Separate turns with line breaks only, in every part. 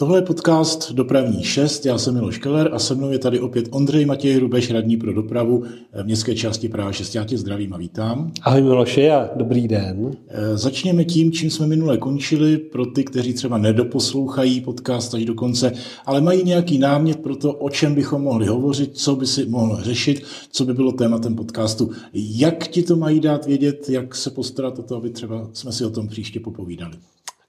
Tohle je podcast Dopravní 6, já jsem Miloš Keller a se mnou je tady opět Ondřej Matěj Rubeš, radní pro dopravu v městské části Praha 6. Já tě zdravím a vítám.
Ahoj Miloši a dobrý den.
Eh, začněme tím, čím jsme minule končili, pro ty, kteří třeba nedoposlouchají podcast až do konce, ale mají nějaký námět pro to, o čem bychom mohli hovořit, co by si mohl řešit, co by bylo tématem podcastu. Jak ti to mají dát vědět, jak se postarat o to, aby třeba jsme si o tom příště popovídali?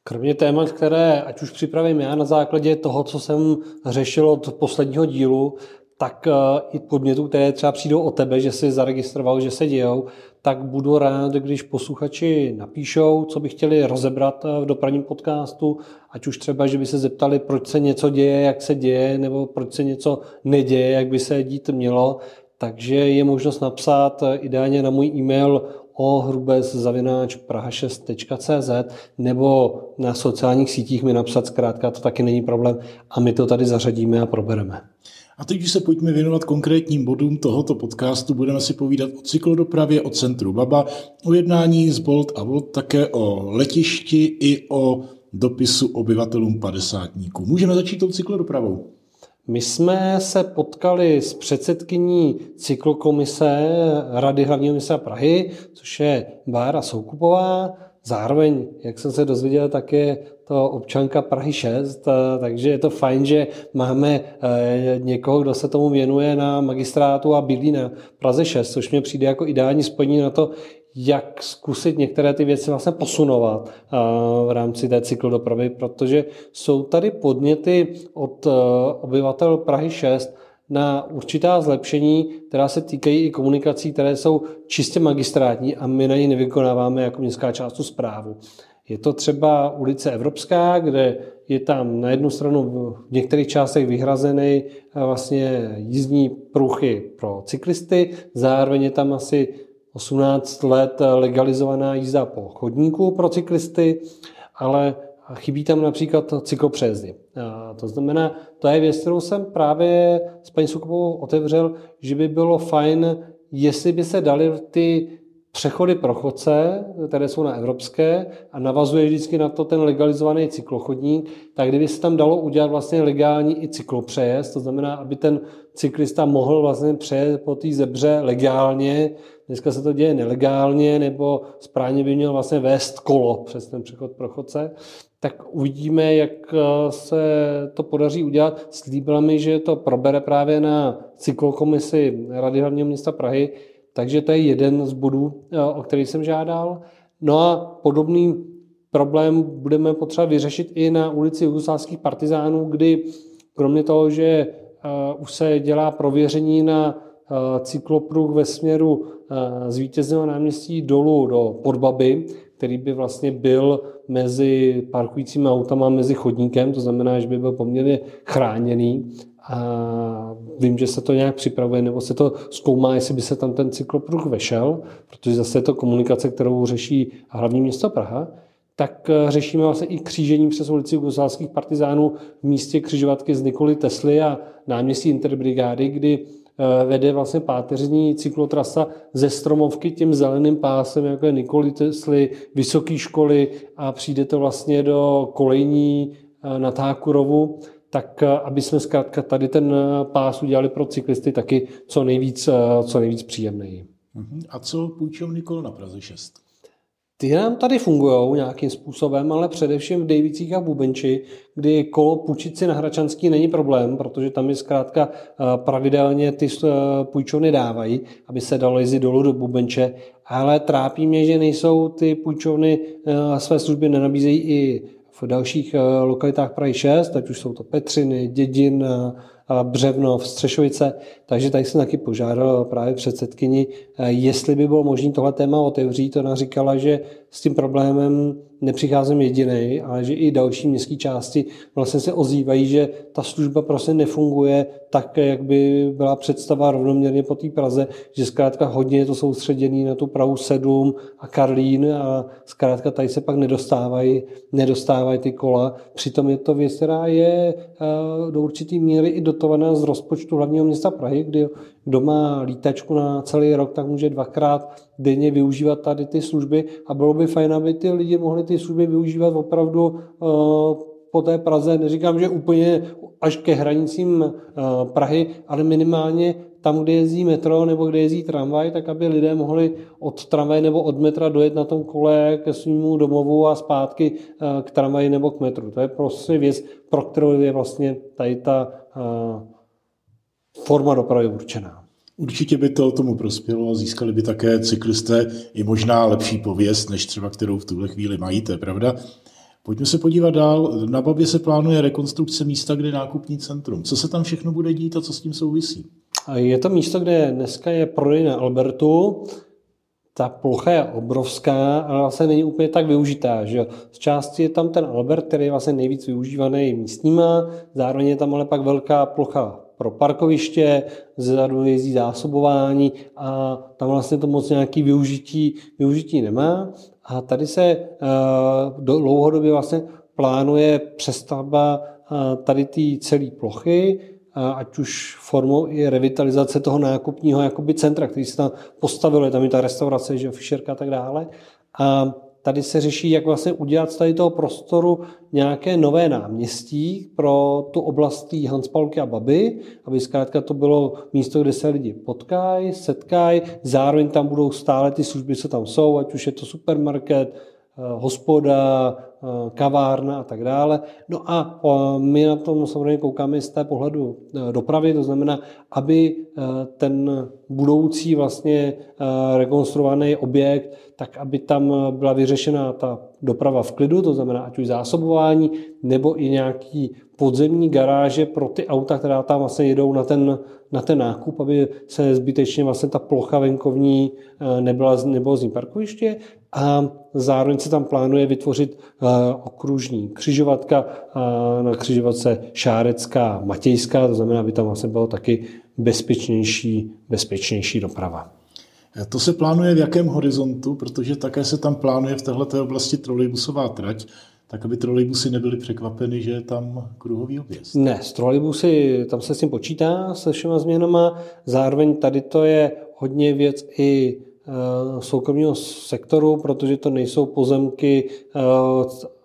Kromě témat, které ať už připravím já na základě toho, co jsem řešil od posledního dílu, tak eh, i podmětů, které třeba přijdou o tebe, že jsi zaregistroval, že se dějou, tak budu rád, když posluchači napíšou, co by chtěli rozebrat eh, v dopravním podcastu, ať už třeba, že by se zeptali, proč se něco děje, jak se děje, nebo proč se něco neděje, jak by se dít mělo. Takže je možnost napsat eh, ideálně na můj e-mail ohrubez.zavináč praha6.cz nebo na sociálních sítích mi napsat zkrátka, to taky není problém a my to tady zařadíme a probereme.
A teď, když se pojďme věnovat konkrétním bodům tohoto podcastu, budeme si povídat o cyklodopravě, o centru Baba, o jednání z Bolt a Volt, také o letišti i o dopisu obyvatelům padesátníků. Můžeme začít tou cyklodopravou.
My jsme se potkali s předsedkyní cyklokomise Rady hlavního města Prahy, což je Bára Soukupová. Zároveň, jak jsem se dozvěděl, tak je to občanka Prahy 6, takže je to fajn, že máme eh, někoho, kdo se tomu věnuje na magistrátu a bydlí na Praze 6, což mě přijde jako ideální spojení na to, jak zkusit některé ty věci vlastně posunovat eh, v rámci té cyklodopravy, protože jsou tady podněty od eh, obyvatel Prahy 6 na určitá zlepšení, která se týkají i komunikací, které jsou čistě magistrátní a my na ní nevykonáváme jako městská část tu zprávu. Je to třeba ulice Evropská, kde je tam na jednu stranu v některých částech vyhrazený eh, vlastně jízdní pruchy pro cyklisty, zároveň je tam asi 18 let legalizovaná jízda po chodníku pro cyklisty, ale chybí tam například cyklopřejezdy. To znamená, to je věc, kterou jsem právě s paní Sukovou otevřel, že by bylo fajn, jestli by se dali ty přechody pro chodce, které jsou na evropské a navazuje vždycky na to ten legalizovaný cyklochodník, tak kdyby se tam dalo udělat vlastně legální i cyklopřejezd, to znamená, aby ten cyklista mohl vlastně přejet po té zebře legálně, dneska se to děje nelegálně, nebo správně by měl vlastně vést kolo přes ten přechod pro chodce, tak uvidíme, jak eh, se to podaří udělat. Slíbila mi, že to probere právě na cyklokomisi Rady hlavního města Prahy, takže to je jeden z bodů, eh, o který jsem žádal. No a podobný problém budeme potřeba vyřešit i na ulici Jugoslávských partizánů, kdy kromě toho, že eh, už se dělá prověření na cyklopruh ve směru z vítězného náměstí dolů do Podbaby, který by vlastně byl mezi parkujícími autama, mezi chodníkem, to znamená, že by byl poměrně chráněný. A vím, že se to nějak připravuje, nebo se to zkoumá, jestli by se tam ten cyklopruh vešel, protože zase je to komunikace, kterou řeší hlavní město Praha tak eh, řešíme vlastně i křížení přes ulici jugoslávských partizánů v místě křižovatky z Nikoli Tesly a náměstí Interbrigády, kdy Eh, vede vlastně páteřní cyklotrasa ze Stromovky tím zeleným pásem, jako je Nikoli Tesly, vysoké školy a přijde to vlastně do kolejní eh, na Tákurovu, tak eh, aby jsme zkrátka tady ten pás udělali pro cyklisty taky co nejvíc, co nejvíc příjemný.
Mhm. A co půjčovny kol na Praze 6?
Ty nám tady fungují nějakým způsobem, ale především v Dejvicích a Bubenči, kdy kolo půjčit si na Hračanský není problém, protože tam je zkrátka eh, pravidelně ty eh, půjčovny dávají, aby se dalo jezdit dolů do Bubenče, ale trápí mě, že nejsou ty půjčovny eh, své služby nenabízejí i v dalších lokalitách Prahy 6, ať už jsou to Petřiny, Dědin, Břevnov, Střešovice, takže tady jsem taky požádal právě předsedkyni, jestli by bylo možné tohle téma otevřít. Ona říkala, že s tím problémem nepřicházím jediný, ale že i další městské části vlastně se ozývají, že ta služba prostě nefunguje tak, jak by byla představa rovnoměrně po té Praze, že zkrátka hodně je to soustředěný na tu Prahu 7 a Karlín a zkrátka tady se pak nedostávají, nedostávají ty kola. Přitom je to věc, která je eh, do určitý míry i dotovaná z rozpočtu hlavního města Prahy, kdy kdo má lítačku na celý rok, tak může dvakrát denně využívat tady ty služby a bylo by fajn, aby ty lidi mohli ty služby využívat opravdu uh, po té Praze, neříkám, že úplně až ke hranicím uh, Prahy, ale minimálně tam, kde jezdí metro nebo kde jezdí tramvaj, tak aby lidé mohli od tramvaje nebo od metra dojet na tom kole ke svýmu domovu a zpátky uh, k tramvaji nebo k metru. To je prostě věc, pro kterou je vlastně tady ta forma dopravy určená.
Určitě by to tomu prospělo a získali by také cyklisté i možná lepší pověst, než třeba kterou v tuhle chvíli mají, to je pravda. Pojďme se podívat dál. Na Babě se plánuje rekonstrukce místa, kde je nákupní centrum. Co se tam všechno bude dít a co s tím souvisí?
Je to místo, kde dneska je prodej na Albertu. Ta plocha je obrovská, ale vlastně není úplně tak využitá. Že? Z části je tam ten Albert, který je vlastně nejvíc využívaný místníma, zároveň je tam ale pak velká plocha pro parkoviště, zezadu jezdí zásobování a tam vlastně to moc nějaký využití, využití nemá. A tady se uh, dlouhodobě vlastně plánuje přestavba uh, tady té celé plochy, uh, ať už formou i revitalizace toho nákupního jakoby centra, který se tam postavilo, je tam i ta restaurace, že Fischerka a tak dále. A tady se řeší, jak vlastně udělat z tady toho prostoru nějaké nové náměstí pro tu oblast Hanspalky a Baby, aby zkrátka to bylo místo, kde se lidi potkají, setkají, zároveň tam budou stále ty služby, co tam jsou, ať už je to supermarket, hospoda, eh, kavárna a tak dále. No a eh, my na tom samozřejmě koukáme z té pohledu dopravy, to znamená, aby ten budoucí vlastně rekonstruovaný objekt tak aby tam byla vyřešena ta doprava v klidu, to znamená ať už zásobování, nebo i nějaký podzemní garáže pro ty auta, která tam vlastně jedou na ten, na ten nákup, aby se zbytečně vlastně ta plocha venkovní eh, nebyla, nebylo z ní parkoviště a zároveň se tam plánuje vytvořit eh, okružní křižovatka eh, na křižovatce Šárecká Matějská, to znamená, aby tam vlastně bylo taky bezpečnější, bezpečnější doprava.
To se plánuje v jakém horizontu, protože také se tam plánuje v této oblasti trolejbusová trať, tak aby trolejbusy nebyly překvapeny, že je tam kruhový objezd.
Ne, s trolejbusy, tam se s tím počítá se všema změnama. Zároveň tady to je hodně věc i eh, soukromého sektoru, protože to nejsou pozemky eh,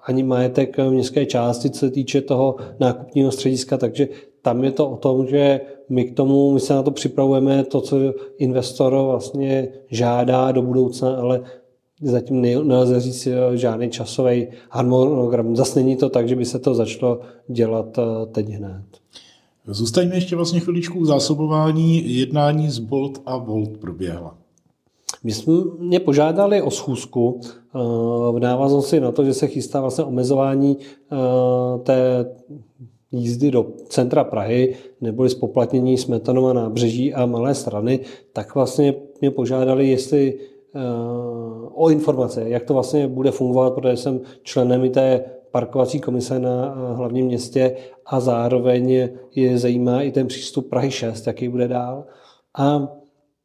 ani majetek městské části, co se týče toho nákupního střediska, takže tam je to o tom, že my k tomu, my se na to připravujeme, to, co investor vlastně žádá do budoucna, ale zatím nelze říct eh, žádný časový harmonogram. Zase není to tak, že by se to začalo dělat eh, teď hned.
Zůstaňme ještě vlastně chviličku v zásobování. Jednání z Bolt a Volt proběhla.
My jsme mě požádali o schůzku eh, v návaznosti na to, že se chystá vlastně omezování té jízdy do centra Prahy neboli spoplatnění Smetanova nábřeží a Malé strany, tak vlastně mě požádali, jestli uh, o informace, jak to vlastně bude fungovat, protože jsem členem i té parkovací komise na hlavním městě a zároveň je zajímá i ten přístup Prahy 6, jaký bude dál. A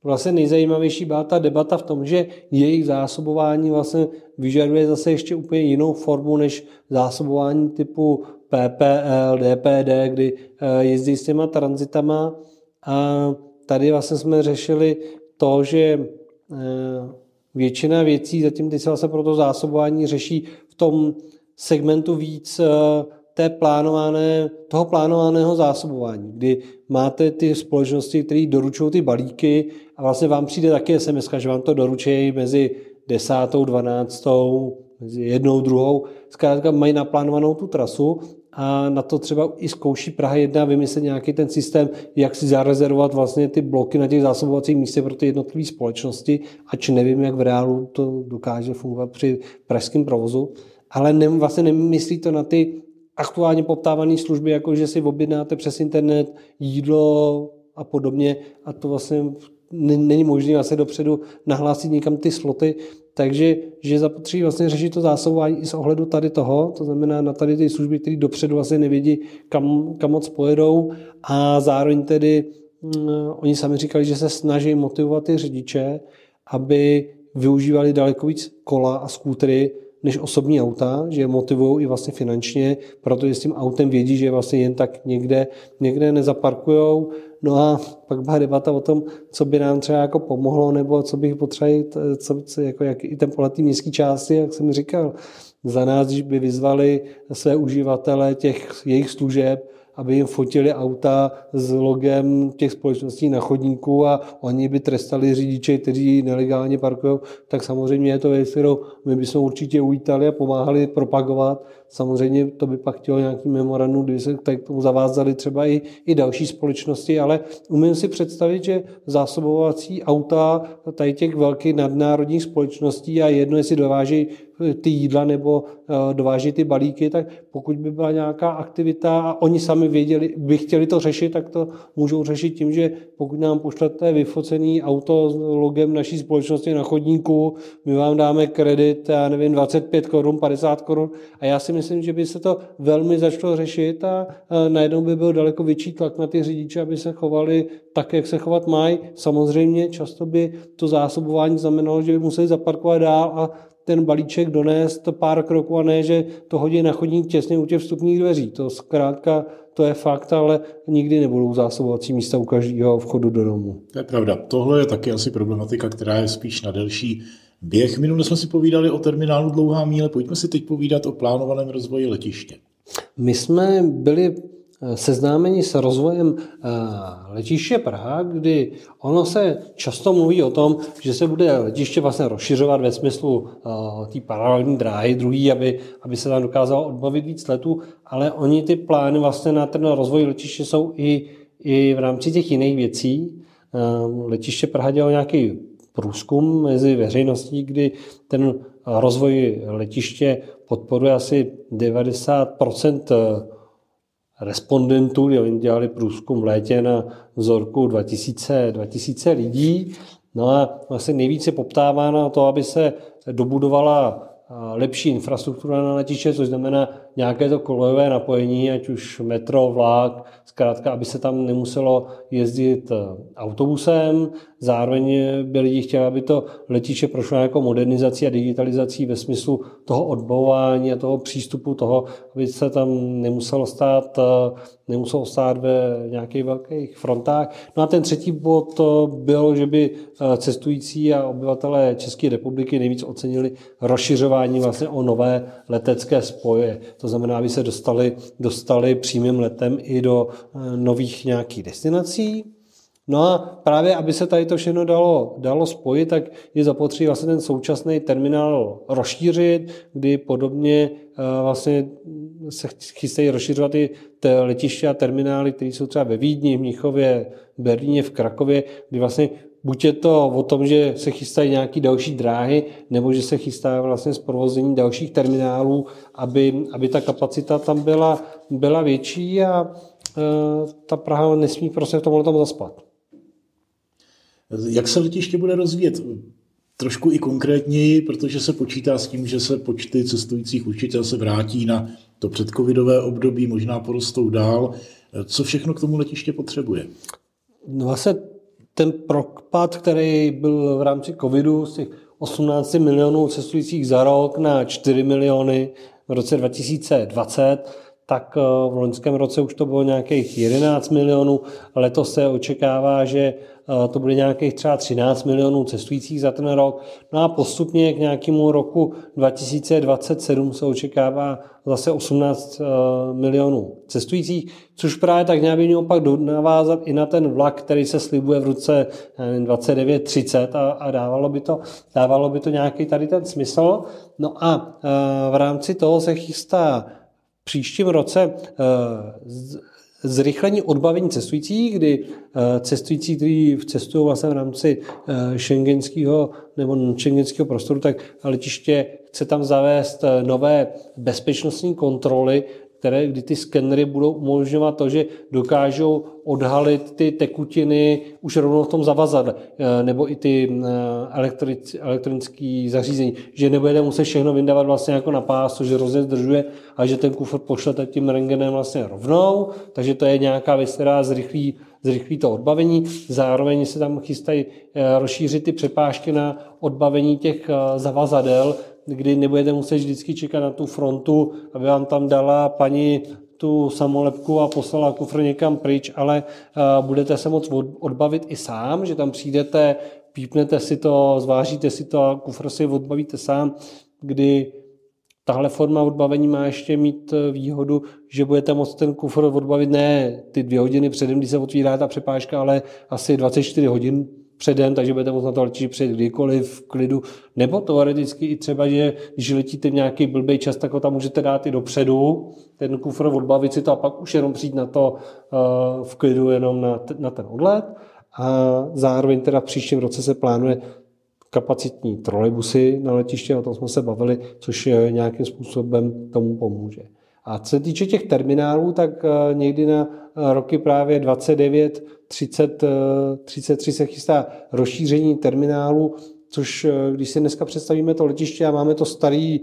vlastně nejzajímavější byla ta debata v tom, že jejich zásobování vlastně vyžaduje zase ještě úplně jinou formu než zásobování typu PPL, DPD, kdy eh, jezdí s těma tranzitama. A tady vlastně jsme řešili to, že eh, většina věcí, zatím ty se vlastně pro to zásobování řeší v tom segmentu víc eh, té plánované, toho plánovaného zásobování, kdy máte ty společnosti, které doručují ty balíky a vlastně vám přijde taky SMS, že vám to doručejí mezi desátou, dvanáctou, mezi jednou, druhou. Zkrátka mají naplánovanou tu trasu a na to třeba i zkouší Praha 1 vymyslet nějaký ten systém, jak si zarezervovat vlastně ty bloky na těch zásobovacích místech pro ty jednotlivé společnosti, ač nevím, jak v reálu to dokáže fungovat při pražském provozu, ale ne, vlastně nemyslí to na ty aktuálně poptávané služby, jako že si objednáte přes internet jídlo a podobně a to vlastně není možné vlastně dopředu nahlásit někam ty sloty, takže že zapotřebí vlastně řešit to zásobování i z ohledu tady toho, to znamená na tady ty služby, které dopředu vlastně nevědí, kam, kam moc pojedou. A zároveň tedy mm, oni sami říkali, že se snaží motivovat ty řidiče, aby využívali daleko víc kola a skútry než osobní auta, že je motivují i vlastně finančně, protože s tím autem vědí, že vlastně jen tak někde, někde nezaparkujou. No a pak byla debata o tom, co by nám třeba jako pomohlo, nebo co bych potřeboval, co, co, jako jak i ten pohled té městské části, jak jsem říkal, za nás, když by vyzvali své uživatele těch jejich služeb, aby jim fotili auta s logem těch společností na chodníku a oni by trestali řidiče, kteří nelegálně parkují, tak samozřejmě je to věc, kterou my bychom určitě uvítali a pomáhali propagovat. Samozřejmě to by pak chtělo nějaký memorandum, kdyby se k tomu zavázali třeba i, i další společnosti, ale umím si představit, že zásobovací auta tady těch velkých nadnárodních společností a jedno, jestli dováží ty jídla nebo eh, dováží ty balíky, tak pokud by byla nějaká aktivita a oni sami věděli, by chtěli to řešit, tak to můžou řešit tím, že pokud nám pošlete vyfocený auto s logem naší společnosti na chodníku, my vám dáme kredit, já nevím, 25 korun, 50 korun a já si myslím, že by se to velmi začalo řešit a najednou by byl daleko větší tlak na ty řidiče, aby se chovali tak, jak se chovat mají. Samozřejmě často by to zásobování znamenalo, že by museli zaparkovat dál a ten balíček donést pár kroků a ne, že to hodí na chodník těsně u těch vstupních dveří. To zkrátka to je fakt, ale nikdy nebudou zásobovací místa u každého vchodu do domu.
To je pravda. Tohle je taky asi problematika, která je spíš na delší běh. Minule jsme si povídali o terminálu Dlouhá míle, pojďme si teď povídat o plánovaném rozvoji letiště.
My jsme byli seznámení s rozvojem eh, letiště Praha, kdy ono se často mluví o tom, že se bude letiště vlastně rozšiřovat ve smyslu eh, té paralelní dráhy druhý, aby, aby se tam dokázalo odbavit víc letů, ale oni ty plány vlastně na ten rozvoj letiště jsou i, i v rámci těch jiných věcí. Eh, letiště Praha dělalo nějaký průzkum mezi veřejností, kdy ten rozvoj letiště podporuje asi 90% respondentů, oni dělali průzkum v létě na vzorku 2000, 2000 lidí. No a vlastně nejvíce poptáváno to, aby se dobudovala lepší infrastruktura na letiště, což znamená nějaké to kolejové napojení, ať už metro, vlak, zkrátka, aby se tam nemuselo jezdit eh, autobusem. Zároveň by lidi chtěli, aby to letiště prošlo jako modernizací a digitalizací ve smyslu toho odbování a toho přístupu toho, aby se tam nemuselo stát, eh, nemuselo stát ve nějakých velkých frontách. No a ten třetí bod byl, že by eh, cestující a obyvatelé České republiky nejvíc ocenili rozšiřování vlastně o nové letecké spoje. To znamená, aby se dostali, dostali přímým letem i do eh, nových nějakých destinací. No a právě, aby se tady to všechno dalo, dalo spojit, tak je zapotřebí vlastně ten současný terminál rozšířit, kdy podobně eh, vlastně se chystají rozšiřovat i letiště a terminály, které jsou třeba ve Vídni, v Mnichově, v Berlíně, v Krakově, kdy vlastně buď je to o tom, že se chystají nějaké další dráhy, nebo že se chystá vlastně zprovození dalších terminálů, aby, aby ta kapacita tam byla, byla větší a e, ta Praha nesmí prostě v tomhle tam zaspat.
Jak se letiště bude rozvíjet? Trošku i konkrétněji, protože se počítá s tím, že se počty cestujících určitě se vrátí na to předcovidové období, možná porostou dál. Co všechno k tomu letiště potřebuje?
No vlastně ten propad, který byl v rámci covidu z těch 18 milionů cestujících za rok na 4 miliony v roce 2020, tak eh, v loňském roce už to bylo nějakých 11 milionů. Letos se očekává, že to bude nějakých třeba 13 milionů cestujících za ten rok. No a postupně k nějakému roku 2027 se očekává zase 18 eh, milionů cestujících, což právě tak nějak by mělo pak navázat i na ten vlak, který se slibuje v roce 29-30 a, a dávalo, by to, dávalo by to nějaký tady ten smysl. No a eh, v rámci toho se chystá příštím roce zrychlení odbavení cestujících, kdy eh, cestující, kteří cestují vlastně v rámci šengenského eh, nebo šengenského prostoru, tak letiště chce tam zavést eh, nové bezpečnostní kontroly, které, kdy ty skenery budou umožňovat to, že dokážou odhalit ty tekutiny už rovnou v tom zavazadle, eh, nebo i ty eh, elektronické zařízení, že nebudete muset všechno vyndávat vlastně jako na pás, což hrozně zdržuje, a že ten kufr pošlete tím rengenem vlastně rovnou, takže to je nějaká věc, která zrychlí, zrychlí to odbavení. Zároveň se tam chystají eh, rozšířit ty přepážky na odbavení těch zavazadel, kdy nebudete muset vždycky čekat na tu frontu, aby vám tam dala paní tu samolepku a poslala kufr někam pryč, ale budete se moct odbavit i sám, že tam přijdete, pípnete si to, zvážíte si to a kufr si odbavíte sám, kdy tahle forma odbavení má ještě mít eh, výhodu, že budete moct ten kufr odbavit ne ty dvě hodiny předem, kdy se otvírá ta přepážka, ale asi 24 hodin předem, takže budete moct na to letiště přijet kdykoliv v klidu. Nebo teoreticky i třeba, že když letíte v nějaký blbý čas, tak ho tam můžete dát i dopředu, ten kufr odbavit si to a pak už jenom přijít na to uh, v klidu jenom na, na ten odlet. A zároveň teda v příštím roce se plánuje kapacitní trolejbusy na letiště, o tom jsme se bavili, což nějakým způsobem tomu pomůže. A co se týče těch terminálů, tak eh, někdy na eh, roky právě 29, 30, 33 se chystá rozšíření terminálu, což eh, když si dneska představíme to letiště a máme to starý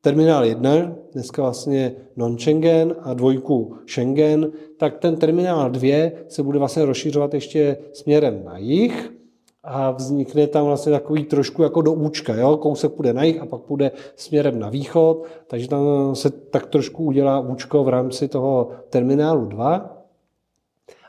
terminál 1, dneska vlastně non-Schengen a dvojku Schengen, tak ten terminál 2 se bude vlastně rozšiřovat ještě směrem na jih a vznikne tam vlastně takový trošku jako do účka. Jo? Kousek půjde na jih a pak půjde směrem na východ, takže tam se tak trošku udělá účko v rámci toho terminálu 2.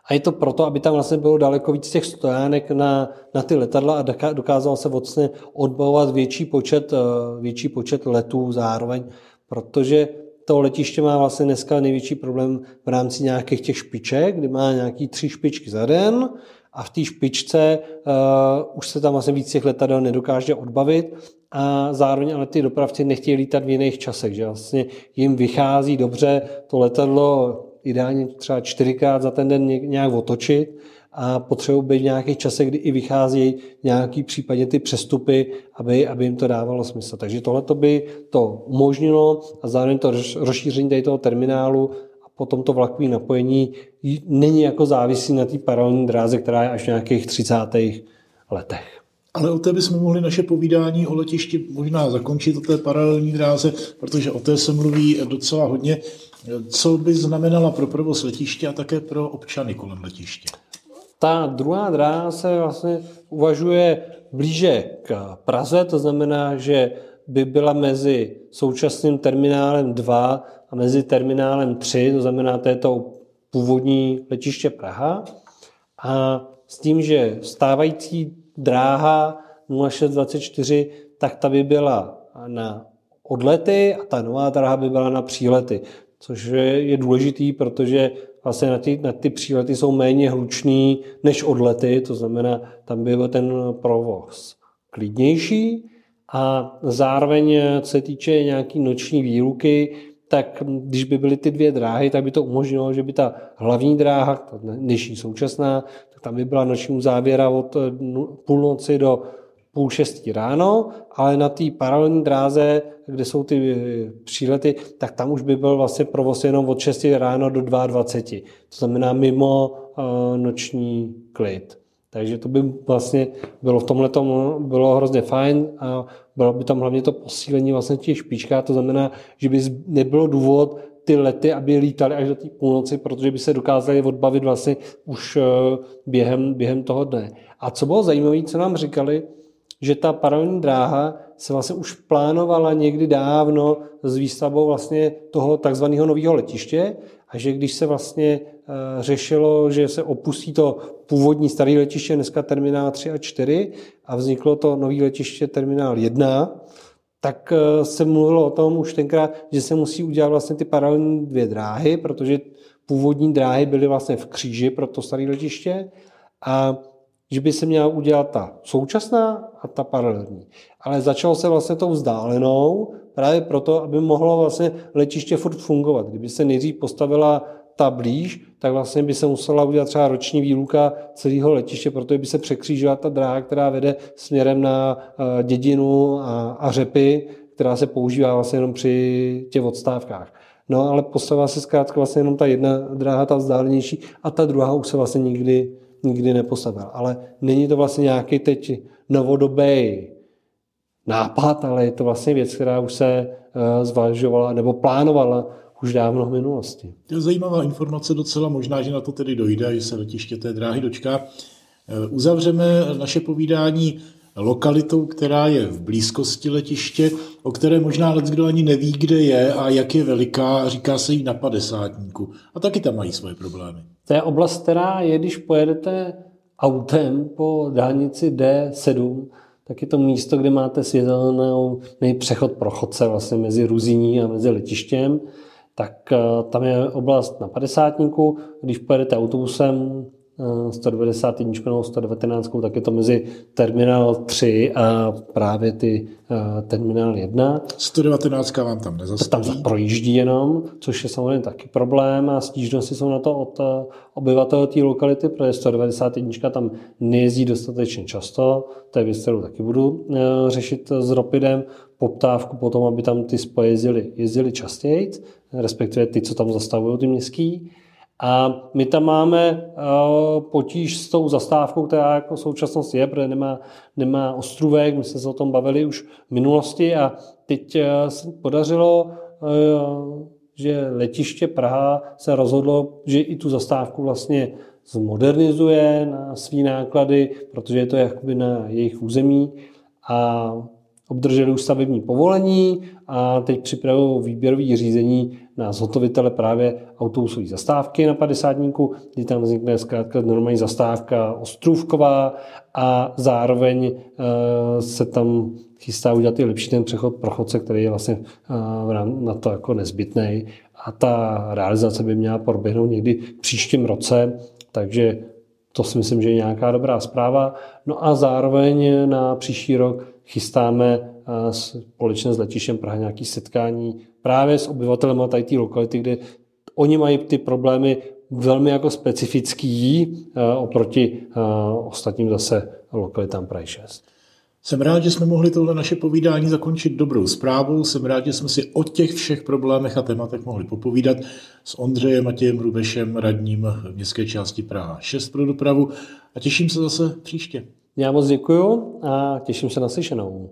A je to proto, aby tam vlastně bylo daleko víc těch stojánek na, na ty letadla a dokázal se vlastně odbavovat větší počet, eh, větší počet letů zároveň, protože to letiště má vlastně dneska největší problém v rámci nějakých těch špiček, kdy má nějaký tři špičky za den, a v té špičce uh, už se tam vlastně víc těch letadel nedokáže odbavit a zároveň ale ty dopravci nechtějí lítat v jiných časech, že vlastně jim vychází dobře to letadlo ideálně třeba čtyřikrát za ten den nějak otočit a potřebují být v nějakých časech, kdy i vycházejí nějaký případně ty přestupy, aby, aby jim to dávalo smysl. Takže tohle by to umožnilo a zároveň to rozšíření tady toho terminálu potom to vlakové napojení není jako závisí na té paralelní dráze, která je až v nějakých 30. letech.
Ale o té bychom mohli naše povídání o letišti možná zakončit, o té paralelní dráze, protože o té se mluví docela hodně. Co by znamenala pro provoz letiště a také pro občany kolem letiště?
Ta druhá dráha se vlastně uvažuje blíže k Praze, to znamená, že by byla mezi současným terminálem 2 a mezi terminálem 3, to znamená, to je to původní letiště Praha. A s tím, že stávající dráha 0624, tak ta by byla na odlety a ta nová dráha by byla na přílety, což je důležitý, protože vlastně na ty, na ty přílety jsou méně hlučný než odlety, to znamená, tam by byl ten provoz klidnější. A zároveň, co se týče nějaký noční výluky, tak když by byly ty dvě dráhy, tak by to umožnilo, že by ta hlavní dráha, ta dnešní současná, tak tam by byla noční závěra od eh, půlnoci do půl šestí ráno, ale na té paralelní dráze, kde jsou ty eh, přílety, tak tam už by byl vlastně provoz jenom od 6 ráno do 22. To znamená mimo uh, noční klid. Takže to by vlastně bylo v tomhle bylo hrozně fajn a bylo by tam hlavně to posílení vlastně těch špičkách, to znamená, že by nebylo důvod ty lety, aby lítaly až do té půlnoci, protože by se dokázali odbavit vlastně už eh, během, během toho dne. A co bylo zajímavé, co nám říkali, že ta paralelní dráha se vlastně už plánovala někdy dávno s výstavbou vlastně toho takzvaného nového letiště a že když se vlastně eh, řešilo, že se opustí to původní staré letiště, dneska terminál 3 a 4 a vzniklo to nový letiště terminál 1, tak eh, se mluvilo o tom už tenkrát, že se musí udělat vlastně ty paralelní dvě dráhy, protože původní dráhy byly vlastně v kříži pro to staré letiště a že by se měla udělat ta současná a ta paralelní. Ale začalo se vlastně tou vzdálenou, právě proto, aby mohlo vlastně letiště furt fungovat. Kdyby se nejdřív postavila ta blíž, tak vlastně by se musela udělat třeba roční výluka celého letiště, protože by se překřížila ta dráha, která vede směrem na eh, dědinu a, a řepy, která se používá vlastně jenom při těch odstávkách. No ale postavila se zkrátka vlastně jenom ta jedna dráha, ta vzdálenější, a ta druhá už se vlastně nikdy, nikdy nepostavila. Ale není to vlastně nějaký teď novodobý nápad, ale je to vlastně věc, která už se eh, zvažovala nebo plánovala už dávno v minulosti.
To je zajímavá informace docela, možná, že na to tedy dojde, že se letiště té dráhy dočká. Eh, uzavřeme naše povídání lokalitou, která je v blízkosti letiště, o které možná kdo ani neví, kde je a jak je veliká, říká se jí na padesátníku. A taky tam mají svoje problémy.
To je oblast, která je, když pojedete autem po dálnici D7, tak je to místo, kde máte světelný přechod pro chodce vlastně mezi Ruzíní a mezi letištěm. Tak tam je oblast na padesátníku. Když pojedete autobusem 190 nebo 119, tak je to mezi terminál 3 a právě ty uh, terminál 1.
119 vám tam nezastaví.
Tam projíždí jenom, což je samozřejmě taky problém a stížnosti jsou na to od uh, obyvatel té lokality, protože 191 tam nejezdí dostatečně často, to je věc, kterou taky budu řešit s Ropidem, poptávku potom, aby tam ty spoje jezdili, jezdili častěji, respektive ty, co tam zastavují ty městský. A my tam máme uh, potíž s tou zastávkou, která jako současnost je, protože nemá, nemá ostrůvek, my jsme se o tom bavili už v minulosti a teď uh, se podařilo, uh, že letiště Praha se rozhodlo, že i tu zastávku vlastně zmodernizuje na svý náklady, protože je to jakoby na jejich území a obdrželi už stavební povolení a teď připravují výběrové řízení na zhotovitele právě autobusové zastávky na 50 kdy tam vznikne zkrátka normální zastávka ostrůvková a zároveň uh, se tam chystá udělat i lepší ten přechod pro chodce, který je vlastně uh, na to jako nezbytný. A ta realizace by měla proběhnout někdy v příštím roce, takže to si myslím, že je nějaká dobrá zpráva. No a zároveň na příští rok chystáme eh, společně s letištěm Praha nějaké setkání právě s obyvatelem tady té lokality, kde oni mají ty problémy velmi jako specifický eh, oproti eh, ostatním zase lokalitám Prahy 6.
Jsem rád, že jsme mohli tohle naše povídání zakončit dobrou zprávou. Jsem rád, že jsme si o těch všech problémech a tématech mohli popovídat s Ondřejem Matějem Rubešem, radním městské části Praha 6 pro dopravu a těším se zase příště.
Já moc děkuju a těším se na slyšenou.